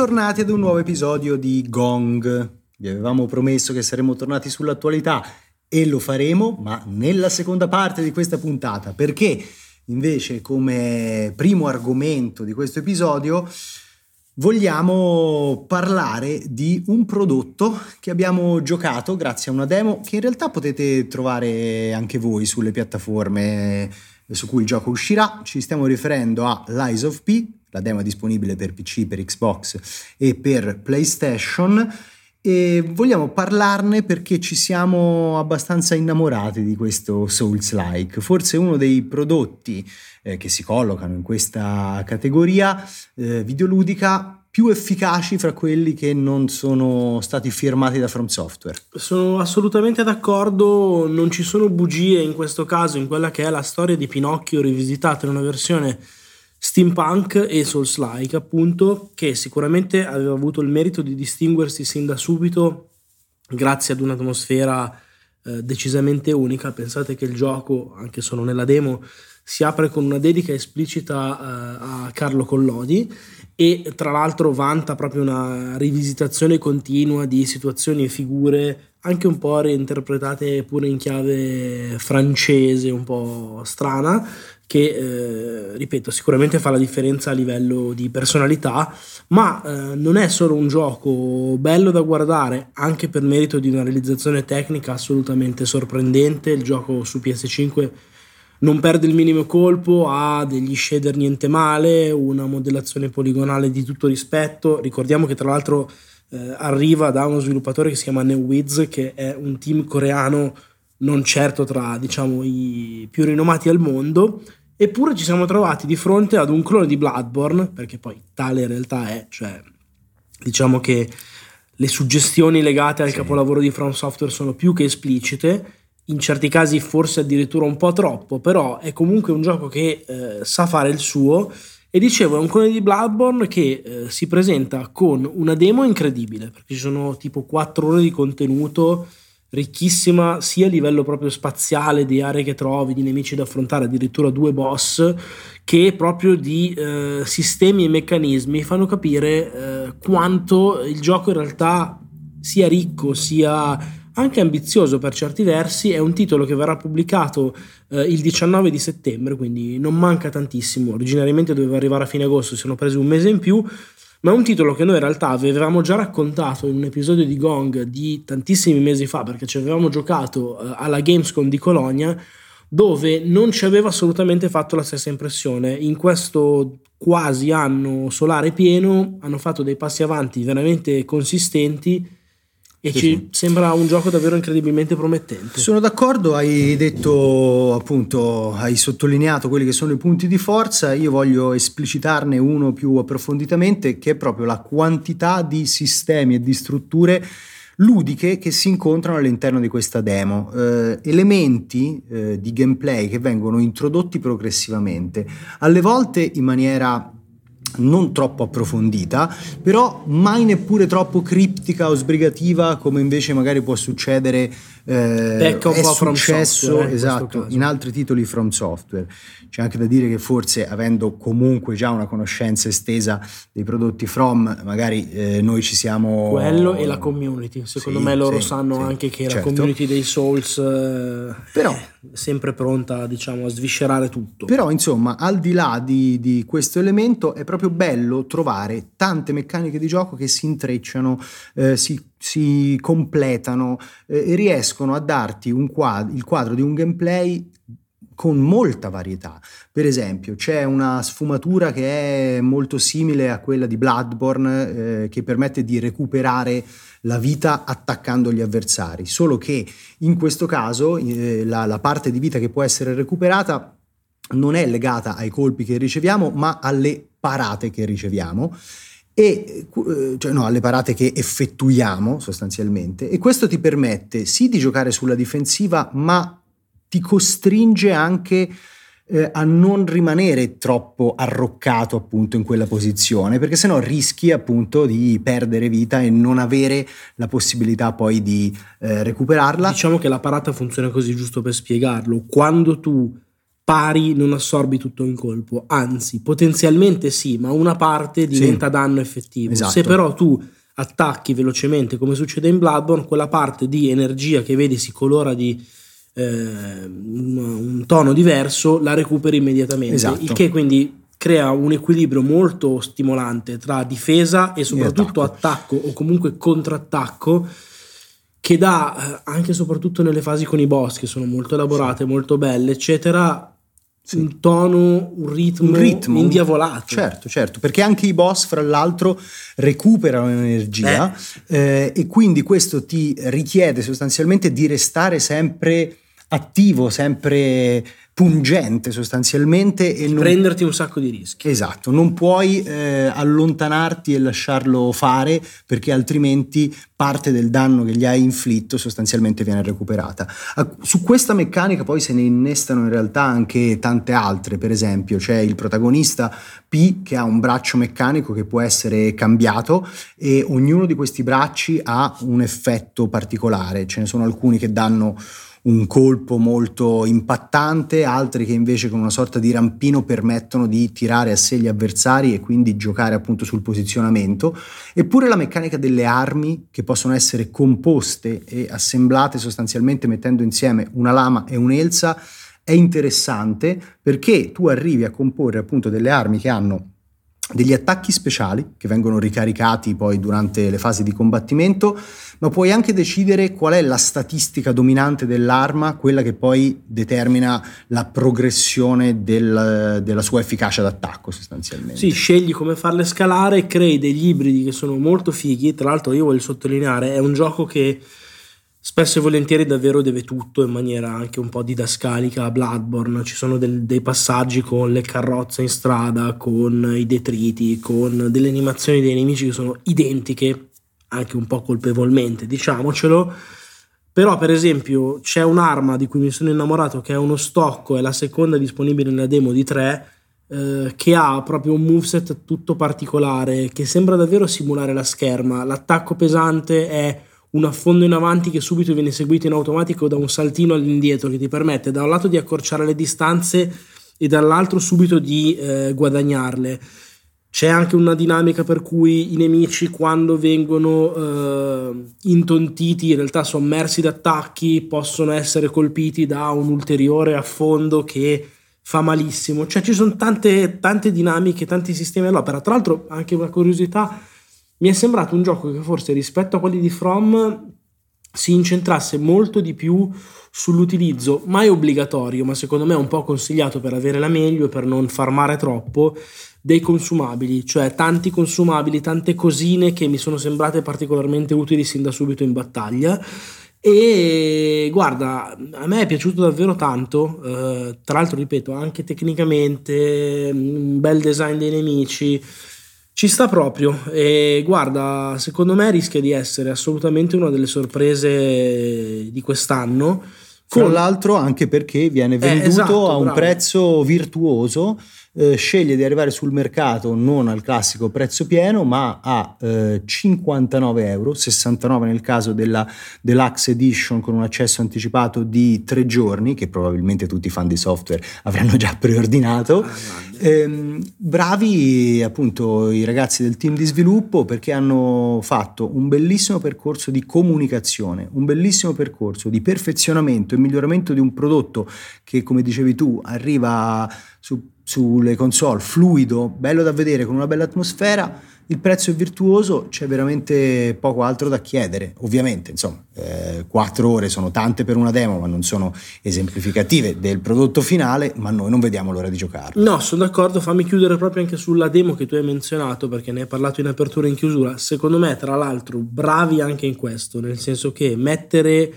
Bentornati ad un nuovo episodio di Gong. Vi avevamo promesso che saremmo tornati sull'attualità e lo faremo, ma nella seconda parte di questa puntata, perché invece come primo argomento di questo episodio vogliamo parlare di un prodotto che abbiamo giocato grazie a una demo che in realtà potete trovare anche voi sulle piattaforme su cui il gioco uscirà. Ci stiamo riferendo a Lies of P, la demo è disponibile per PC, per Xbox e per PlayStation e vogliamo parlarne perché ci siamo abbastanza innamorati di questo Souls-like, forse uno dei prodotti eh, che si collocano in questa categoria eh, videoludica più efficaci fra quelli che non sono stati firmati da From Software. Sono assolutamente d'accordo, non ci sono bugie in questo caso in quella che è la storia di Pinocchio rivisitata in una versione steampunk e Souls-like, appunto, che sicuramente aveva avuto il merito di distinguersi sin da subito grazie ad un'atmosfera eh, decisamente unica. Pensate che il gioco, anche solo nella demo, si apre con una dedica esplicita eh, a Carlo Collodi e tra l'altro vanta proprio una rivisitazione continua di situazioni e figure anche un po' reinterpretate pure in chiave francese, un po' strana, che eh, ripeto sicuramente fa la differenza a livello di personalità ma eh, non è solo un gioco bello da guardare anche per merito di una realizzazione tecnica assolutamente sorprendente. Il gioco su PS5 non perde il minimo colpo ha degli shader niente male una modellazione poligonale di tutto rispetto. Ricordiamo che tra l'altro eh, arriva da uno sviluppatore che si chiama NeoWiz che è un team coreano non certo tra diciamo i più rinomati al mondo Eppure ci siamo trovati di fronte ad un clone di Bloodborne, perché poi tale in realtà è, cioè diciamo che le suggestioni legate al sì. capolavoro di From Software sono più che esplicite, in certi casi forse addirittura un po' troppo, però è comunque un gioco che eh, sa fare il suo e dicevo è un clone di Bloodborne che eh, si presenta con una demo incredibile, perché ci sono tipo 4 ore di contenuto ricchissima sia a livello proprio spaziale di aree che trovi, di nemici da affrontare, addirittura due boss, che proprio di eh, sistemi e meccanismi fanno capire eh, quanto il gioco in realtà sia ricco, sia anche ambizioso per certi versi. È un titolo che verrà pubblicato eh, il 19 di settembre, quindi non manca tantissimo. Originariamente doveva arrivare a fine agosto, si sono presi un mese in più ma è un titolo che noi in realtà avevamo già raccontato in un episodio di Gong di tantissimi mesi fa, perché ci avevamo giocato eh, alla Gamescom di Colonia, dove non ci aveva assolutamente fatto la stessa impressione. In questo quasi anno solare pieno hanno fatto dei passi avanti veramente consistenti e sì, ci sì. sembra un gioco davvero incredibilmente promettente. Sono d'accordo, hai detto appunto, hai sottolineato quelli che sono i punti di forza, io voglio esplicitarne uno più approfonditamente che è proprio la quantità di sistemi e di strutture ludiche che si incontrano all'interno di questa demo, eh, elementi eh, di gameplay che vengono introdotti progressivamente, alle volte in maniera non troppo approfondita, però mai neppure troppo criptica o sbrigativa come invece magari può succedere eh, è successo eh, esatto, in altri titoli from software. C'è anche da dire che forse avendo comunque già una conoscenza estesa dei prodotti from, magari eh, noi ci siamo... Quello e la community, secondo sì, me loro sì, sanno sì, anche che certo. la community dei Souls eh, Però, è sempre pronta diciamo, a sviscerare tutto. Però insomma, al di là di, di questo elemento è proprio bello trovare tante meccaniche di gioco che si intrecciano, eh, si si completano eh, e riescono a darti quadro, il quadro di un gameplay con molta varietà. Per esempio, c'è una sfumatura che è molto simile a quella di Bloodborne eh, che permette di recuperare la vita attaccando gli avversari, solo che in questo caso eh, la, la parte di vita che può essere recuperata non è legata ai colpi che riceviamo, ma alle parate che riceviamo e eh, cioè no, alle parate che effettuiamo sostanzialmente e questo ti permette sì di giocare sulla difensiva ma ti costringe anche eh, a non rimanere troppo arroccato appunto in quella posizione perché sennò rischi appunto di perdere vita e non avere la possibilità poi di eh, recuperarla. Diciamo che la parata funziona così giusto per spiegarlo. Quando tu pari non assorbi tutto in colpo, anzi potenzialmente sì, ma una parte diventa sì. danno effettivo. Esatto. Se però tu attacchi velocemente come succede in Bloodborne, quella parte di energia che vedi si colora di eh, un, un, tono diverso, la recuperi immediatamente. Esatto. Il che quindi crea un equilibrio molto stimolante tra difesa e soprattutto attacco. attacco o comunque contrattacco che dà eh, anche e soprattutto nelle fasi con i boss che sono molto elaborate, molto belle, eccetera, sì. un tono, un ritmo, un ritmo indiavolato. Certo, certo, perché anche i boss, fra l'altro, recuperano energia eh. Eh, e quindi questo ti richiede sostanzialmente di restare sempre attivo, sempre pungente sostanzialmente e non... prenderti un sacco di rischi. Esatto, non puoi eh, allontanarti e lasciarlo fare perché altrimenti parte del danno che gli hai inflitto sostanzialmente viene recuperata. Su questa meccanica poi se ne innestano in realtà anche tante altre, per esempio c'è il protagonista P che ha un braccio meccanico che può essere cambiato e ognuno di questi bracci ha un effetto particolare, ce ne sono alcuni che danno un colpo molto impattante, altri che invece con una sorta di rampino permettono di tirare a sé gli avversari e quindi giocare appunto sul posizionamento, eppure la meccanica delle armi che possono essere composte e assemblate sostanzialmente mettendo insieme una lama e un'elsa è interessante perché tu arrivi a comporre appunto delle armi che hanno degli attacchi speciali che vengono ricaricati poi durante le fasi di combattimento, ma puoi anche decidere qual è la statistica dominante dell'arma, quella che poi determina la progressione del, della sua efficacia d'attacco sostanzialmente. Sì, scegli come farle scalare, crei degli ibridi che sono molto fighi, tra l'altro io voglio sottolineare, è un gioco che spesso e volentieri davvero deve tutto in maniera anche un po' didascalica a Bloodborne, ci sono del, dei passaggi con le carrozze in strada, con i detriti, con delle animazioni dei nemici che sono identiche, anche un po' colpevolmente, diciamocelo. Però, per esempio, c'è un'arma di cui mi sono innamorato che è uno stocco, è la seconda disponibile nella demo di 3, eh, che ha proprio un moveset tutto particolare, che sembra davvero simulare la scherma. L'attacco pesante è un affondo in avanti che subito viene seguito in automatico da un saltino all'indietro che ti permette da un lato di accorciare le distanze e dall'altro subito di eh, guadagnarle. C'è anche una dinamica per cui i nemici quando vengono eh, intontiti, in realtà sommersi da attacchi, possono essere colpiti da un ulteriore affondo che fa malissimo. Cioè ci sono tante, tante dinamiche, tanti sistemi all'opera. Tra l'altro anche una curiosità, mi è sembrato un gioco che forse rispetto a quelli di From si incentrasse molto di più sull'utilizzo mai obbligatorio, ma secondo me un po' consigliato per avere la meglio e per non farmare troppo dei consumabili, cioè tanti consumabili, tante cosine che mi sono sembrate particolarmente utili sin da subito in battaglia. E guarda, a me è piaciuto davvero tanto, eh, tra l'altro ripeto, anche tecnicamente, un bel design dei nemici, ci sta proprio e guarda, secondo me rischia di essere assolutamente una delle sorprese di quest'anno. Tra l'altro anche perché viene eh, venduto eh, esatto, a un bravo. prezzo virtuoso eh, sceglie di arrivare sul mercato non al classico prezzo pieno ma a eh, 59 euro, 69 nel caso della Deluxe Edition con un accesso anticipato di tre giorni che probabilmente tutti i fan di software avranno già preordinato. Eh, bravi appunto i ragazzi del team di sviluppo perché hanno fatto un bellissimo percorso di comunicazione, un bellissimo percorso di perfezionamento e miglioramento di un prodotto che come dicevi tu arriva su sulle console, fluido, bello da vedere, con una bella atmosfera, il prezzo è virtuoso, c'è veramente poco altro da chiedere. Ovviamente, insomma, eh, ore sono tante per una demo, ma non sono esemplificative del prodotto finale, ma noi non vediamo l'ora di giocarlo. No, sono d'accordo, fammi chiudere proprio anche sulla demo che tu hai menzionato, perché ne hai parlato in apertura e in chiusura. Secondo me, tra l'altro, bravi anche in questo, nel senso che mettere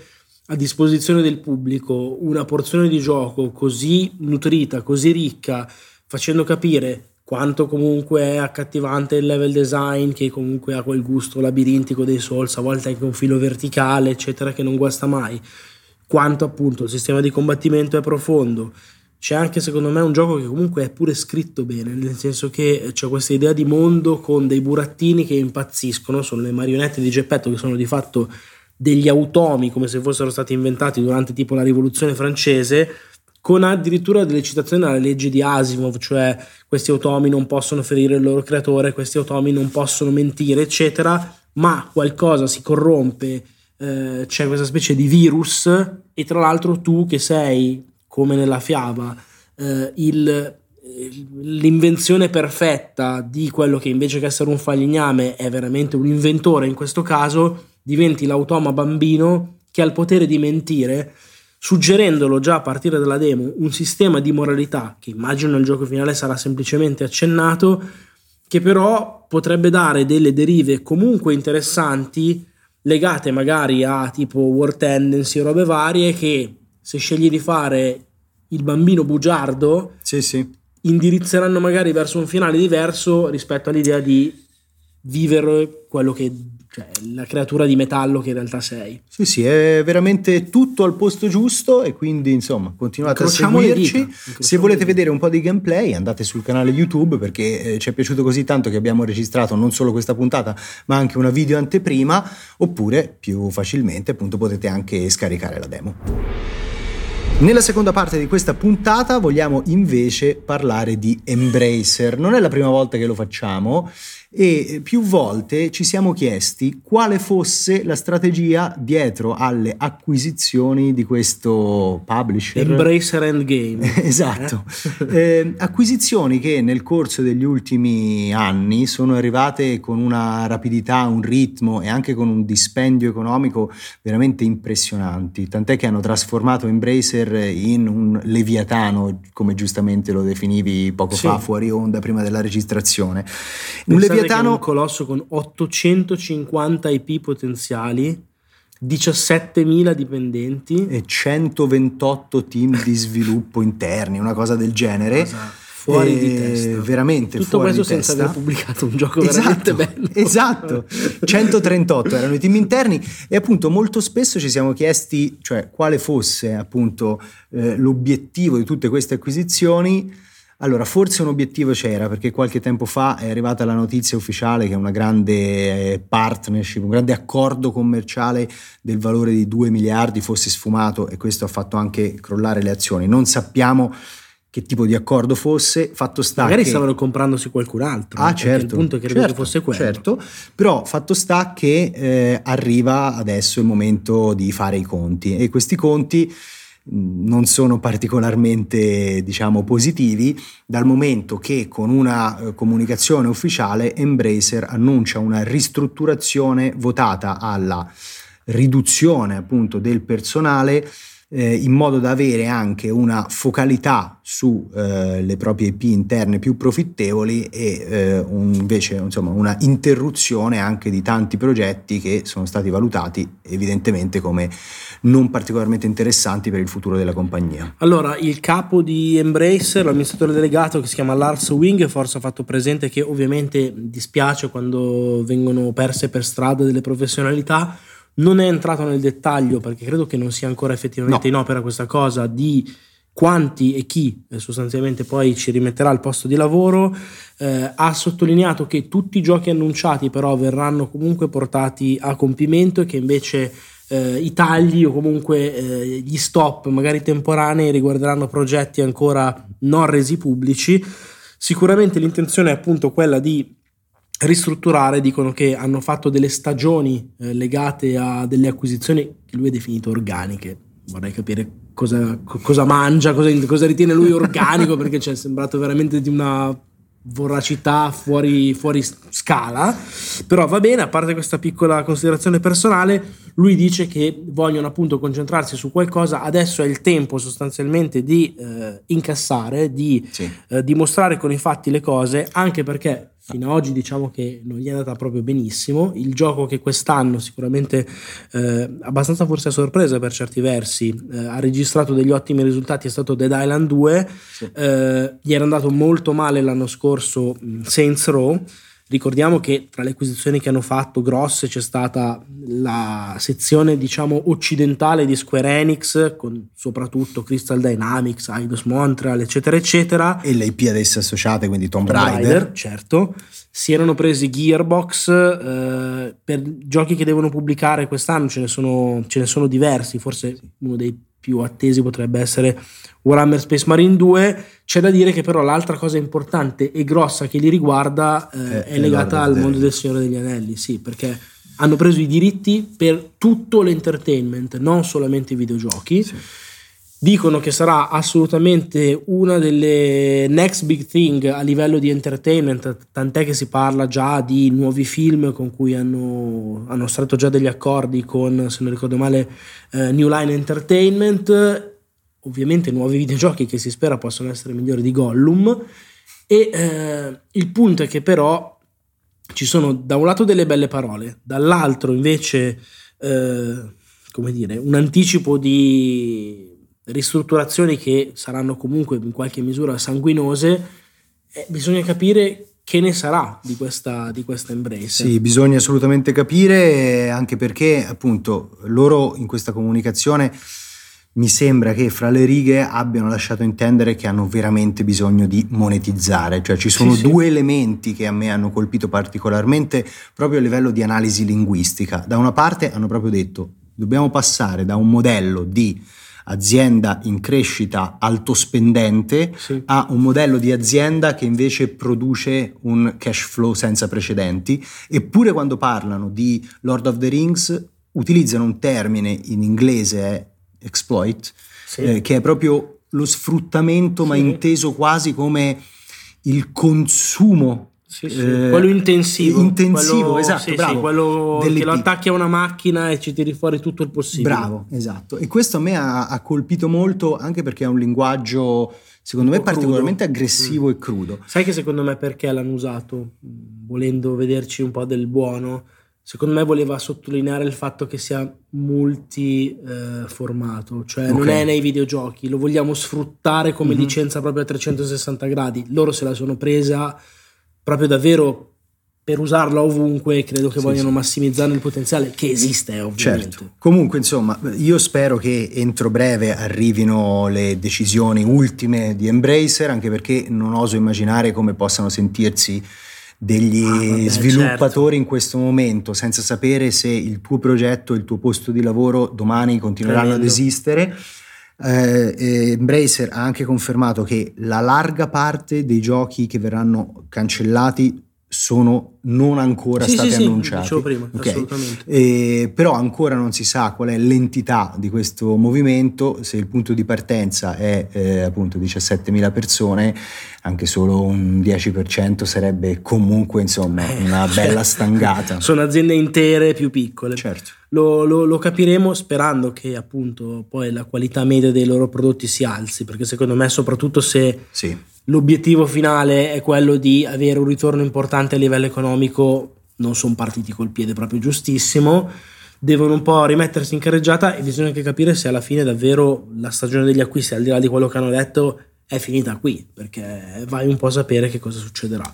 a disposizione del pubblico una porzione di gioco così nutrita, così ricca, facendo capire quanto comunque è accattivante il level design, che comunque ha quel gusto labirintico dei Souls, a volte anche un filo verticale, eccetera, che non guasta mai, quanto appunto il sistema di combattimento è profondo. C'è anche secondo me un gioco che comunque è pure scritto bene, nel senso che c'è questa idea di mondo con dei burattini che impazziscono, sono le marionette di Geppetto che sono di fatto degli automi come se fossero stati inventati durante tipo la rivoluzione francese con addirittura delle citazioni alla legge di Asimov, cioè questi automi non possono ferire il loro creatore, questi automi non possono mentire, eccetera, ma qualcosa si corrompe, eh, c'è questa specie di virus e tra l'altro tu che sei, come nella fiaba, eh, il, l'invenzione perfetta di quello che invece che essere un falegname è veramente un inventore in questo caso, diventi l'automa bambino che ha il potere di mentire suggerendolo già a partire dalla demo un sistema di moralità che immagino nel gioco finale sarà semplicemente accennato, che però potrebbe dare delle derive comunque interessanti legate magari a tipo war tendency o robe varie che se scegli di fare il bambino bugiardo sì, sì. indirizzeranno magari verso un finale diverso rispetto all'idea di vivere quello che cioè la creatura di metallo che in realtà sei. Sì, sì, è veramente tutto al posto giusto e quindi insomma continuate a seguirci. Se volete vedere un po' di gameplay andate sul canale YouTube perché eh, ci è piaciuto così tanto che abbiamo registrato non solo questa puntata ma anche una video anteprima oppure più facilmente appunto potete anche scaricare la demo. Nella seconda parte di questa puntata vogliamo invece parlare di Embracer. Non è la prima volta che lo facciamo e più volte ci siamo chiesti quale fosse la strategia dietro alle acquisizioni di questo publisher. Embracer Endgame. esatto. Eh? Eh, acquisizioni che nel corso degli ultimi anni sono arrivate con una rapidità, un ritmo e anche con un dispendio economico veramente impressionanti, tant'è che hanno trasformato Embracer in un leviatano, come giustamente lo definivi poco sì. fa fuori onda prima della registrazione. Un leviatano Gaetano... un colosso con 850 IP potenziali, 17.000 dipendenti e 128 team di sviluppo interni, una cosa del genere. Esatto. Fuori di testa. Veramente Tutto questo senza testa. aver pubblicato un gioco esatto, veramente bello. Esatto, 138 erano i team interni e appunto molto spesso ci siamo chiesti cioè, quale fosse appunto eh, l'obiettivo di tutte queste acquisizioni allora, forse un obiettivo c'era perché qualche tempo fa è arrivata la notizia ufficiale che una grande eh, partnership, un grande accordo commerciale del valore di 2 miliardi fosse sfumato e questo ha fatto anche crollare le azioni. Non sappiamo che tipo di accordo fosse, fatto sta Magari che... stavano comprandosi qualcun altro. Ah, certo. Il punto è che certo, che fosse quello. Certo, però fatto sta che eh, arriva adesso il momento di fare i conti e questi conti non sono particolarmente diciamo positivi dal momento che con una eh, comunicazione ufficiale Embracer annuncia una ristrutturazione votata alla riduzione appunto del personale eh, in modo da avere anche una focalità sulle eh, proprie IP interne più profittevoli e eh, un, invece insomma, una interruzione anche di tanti progetti che sono stati valutati evidentemente come non particolarmente interessanti per il futuro della compagnia. Allora, il capo di Embracer, l'amministratore delegato che si chiama Lars Wing, forse ha fatto presente che ovviamente dispiace quando vengono perse per strada delle professionalità non è entrato nel dettaglio perché credo che non sia ancora effettivamente no. in opera questa cosa di quanti e chi eh, sostanzialmente poi ci rimetterà al posto di lavoro, eh, ha sottolineato che tutti i giochi annunciati però verranno comunque portati a compimento e che invece eh, i tagli o comunque eh, gli stop magari temporanei riguarderanno progetti ancora non resi pubblici. Sicuramente l'intenzione è appunto quella di ristrutturare, dicono che hanno fatto delle stagioni eh, legate a delle acquisizioni che lui ha definito organiche. Vorrei capire cosa, cosa mangia, cosa, cosa, ritiene lui organico, perché ci è sembrato veramente di una voracità fuori, fuori scala. Però va bene, a parte questa piccola considerazione personale, lui dice che vogliono appunto concentrarsi su qualcosa. Adesso è il tempo sostanzialmente di eh, incassare, di sì. eh, dimostrare con i fatti le cose, anche perché fino ad oggi diciamo che non gli è andata proprio benissimo. Il gioco che quest'anno sicuramente eh, abbastanza forse a sorpresa per certi versi eh, ha registrato degli ottimi risultati è stato Dead Island 2. Sì. Eh, gli era andato molto male l'anno scorso Saints Row Ricordiamo che tra le acquisizioni che hanno fatto grosse c'è stata la sezione diciamo occidentale di Square Enix con soprattutto Crystal Dynamics, Eidos Montreal eccetera eccetera. E le IP ad esse associate quindi Tomb, Tomb Raider. Raider certo. Si erano presi Gearbox eh, per giochi che devono pubblicare quest'anno ce ne sono, ce ne sono diversi forse uno dei più attesi potrebbe essere Warhammer Space Marine 2. C'è da dire che però l'altra cosa importante e grossa che li riguarda eh, è, è legata al mondo del Signore degli Anelli, sì, perché hanno preso i diritti per tutto l'entertainment, non solamente i videogiochi. Sì. Dicono che sarà assolutamente una delle next big thing a livello di entertainment, tant'è che si parla già di nuovi film con cui hanno, hanno stretto già degli accordi con, se non ricordo male, eh, New Line Entertainment, ovviamente nuovi videogiochi che si spera possano essere migliori di Gollum. E eh, il punto è che però ci sono da un lato delle belle parole, dall'altro invece, eh, come dire, un anticipo di ristrutturazioni che saranno comunque in qualche misura sanguinose, eh, bisogna capire che ne sarà di questa, di questa embrace. Sì, bisogna assolutamente capire, anche perché appunto loro in questa comunicazione mi sembra che fra le righe abbiano lasciato intendere che hanno veramente bisogno di monetizzare, cioè ci sono sì, due sì. elementi che a me hanno colpito particolarmente proprio a livello di analisi linguistica. Da una parte hanno proprio detto dobbiamo passare da un modello di azienda in crescita alto spendente sì. a un modello di azienda che invece produce un cash flow senza precedenti, eppure quando parlano di Lord of the Rings utilizzano un termine in inglese exploit, sì. eh, che è proprio lo sfruttamento, sì. ma inteso quasi come il consumo. Sì, eh, quello intensivo. Intensivo, quello, esatto, bravo. quello che lo attacchi a una macchina e ci tiri fuori tutto il possibile. Bravo, esatto. E questo a me ha, ha colpito molto anche perché è un linguaggio secondo me particolarmente aggressivo mm. e crudo. Sai che secondo me perché l'hanno usato? Volendo vederci un po' del buono secondo me voleva sottolineare il fatto che sia multiformato, eh, cioè okay. non è nei videogiochi, lo vogliamo sfruttare come mm-hmm. licenza proprio a 360 gradi. Loro se la sono presa proprio davvero per usarla ovunque credo che sì, vogliano sì. massimizzare il potenziale che esiste ovviamente. Certo. Comunque insomma io spero che entro breve arrivino le decisioni ultime di Embracer anche perché non oso immaginare come possano sentirsi degli ah, vabbè, sviluppatori certo. in questo momento senza sapere se il tuo progetto, il tuo posto di lavoro domani continueranno Tremendo. ad esistere. Eh, Embracer ha anche confermato che la larga parte dei giochi che verranno cancellati sono non ancora sì, stati sì, annunciati. Sì, prima, okay. E, però ancora non si sa qual è l'entità di questo movimento, se il punto di partenza è eh, appunto 17.000 persone, anche solo un 10% sarebbe comunque insomma eh, una bella stangata. Sono aziende intere più piccole. Certo. Lo, lo, lo, capiremo sperando che appunto poi la qualità media dei loro prodotti si alzi, perché secondo me soprattutto se... Sì. l'obiettivo finale è quello di avere un ritorno importante a livello economico, non sono partiti col piede proprio giustissimo, devono un po' rimettersi in carreggiata e bisogna anche capire se alla fine davvero la stagione degli acquisti, al di là di quello che hanno detto, è finita qui, perché vai un po' a sapere che cosa succederà.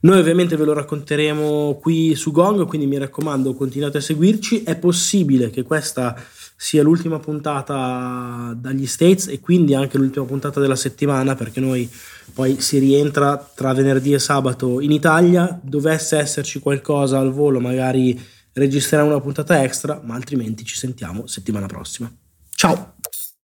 Noi ovviamente ve lo racconteremo qui su Gong, quindi mi raccomando continuate a seguirci, è possibile che questa sia l'ultima puntata dagli States e quindi anche l'ultima puntata della settimana perché noi poi si rientra tra venerdì e sabato in Italia, dovesse esserci qualcosa al volo magari registreremo una puntata extra, ma altrimenti ci sentiamo settimana prossima. Ciao!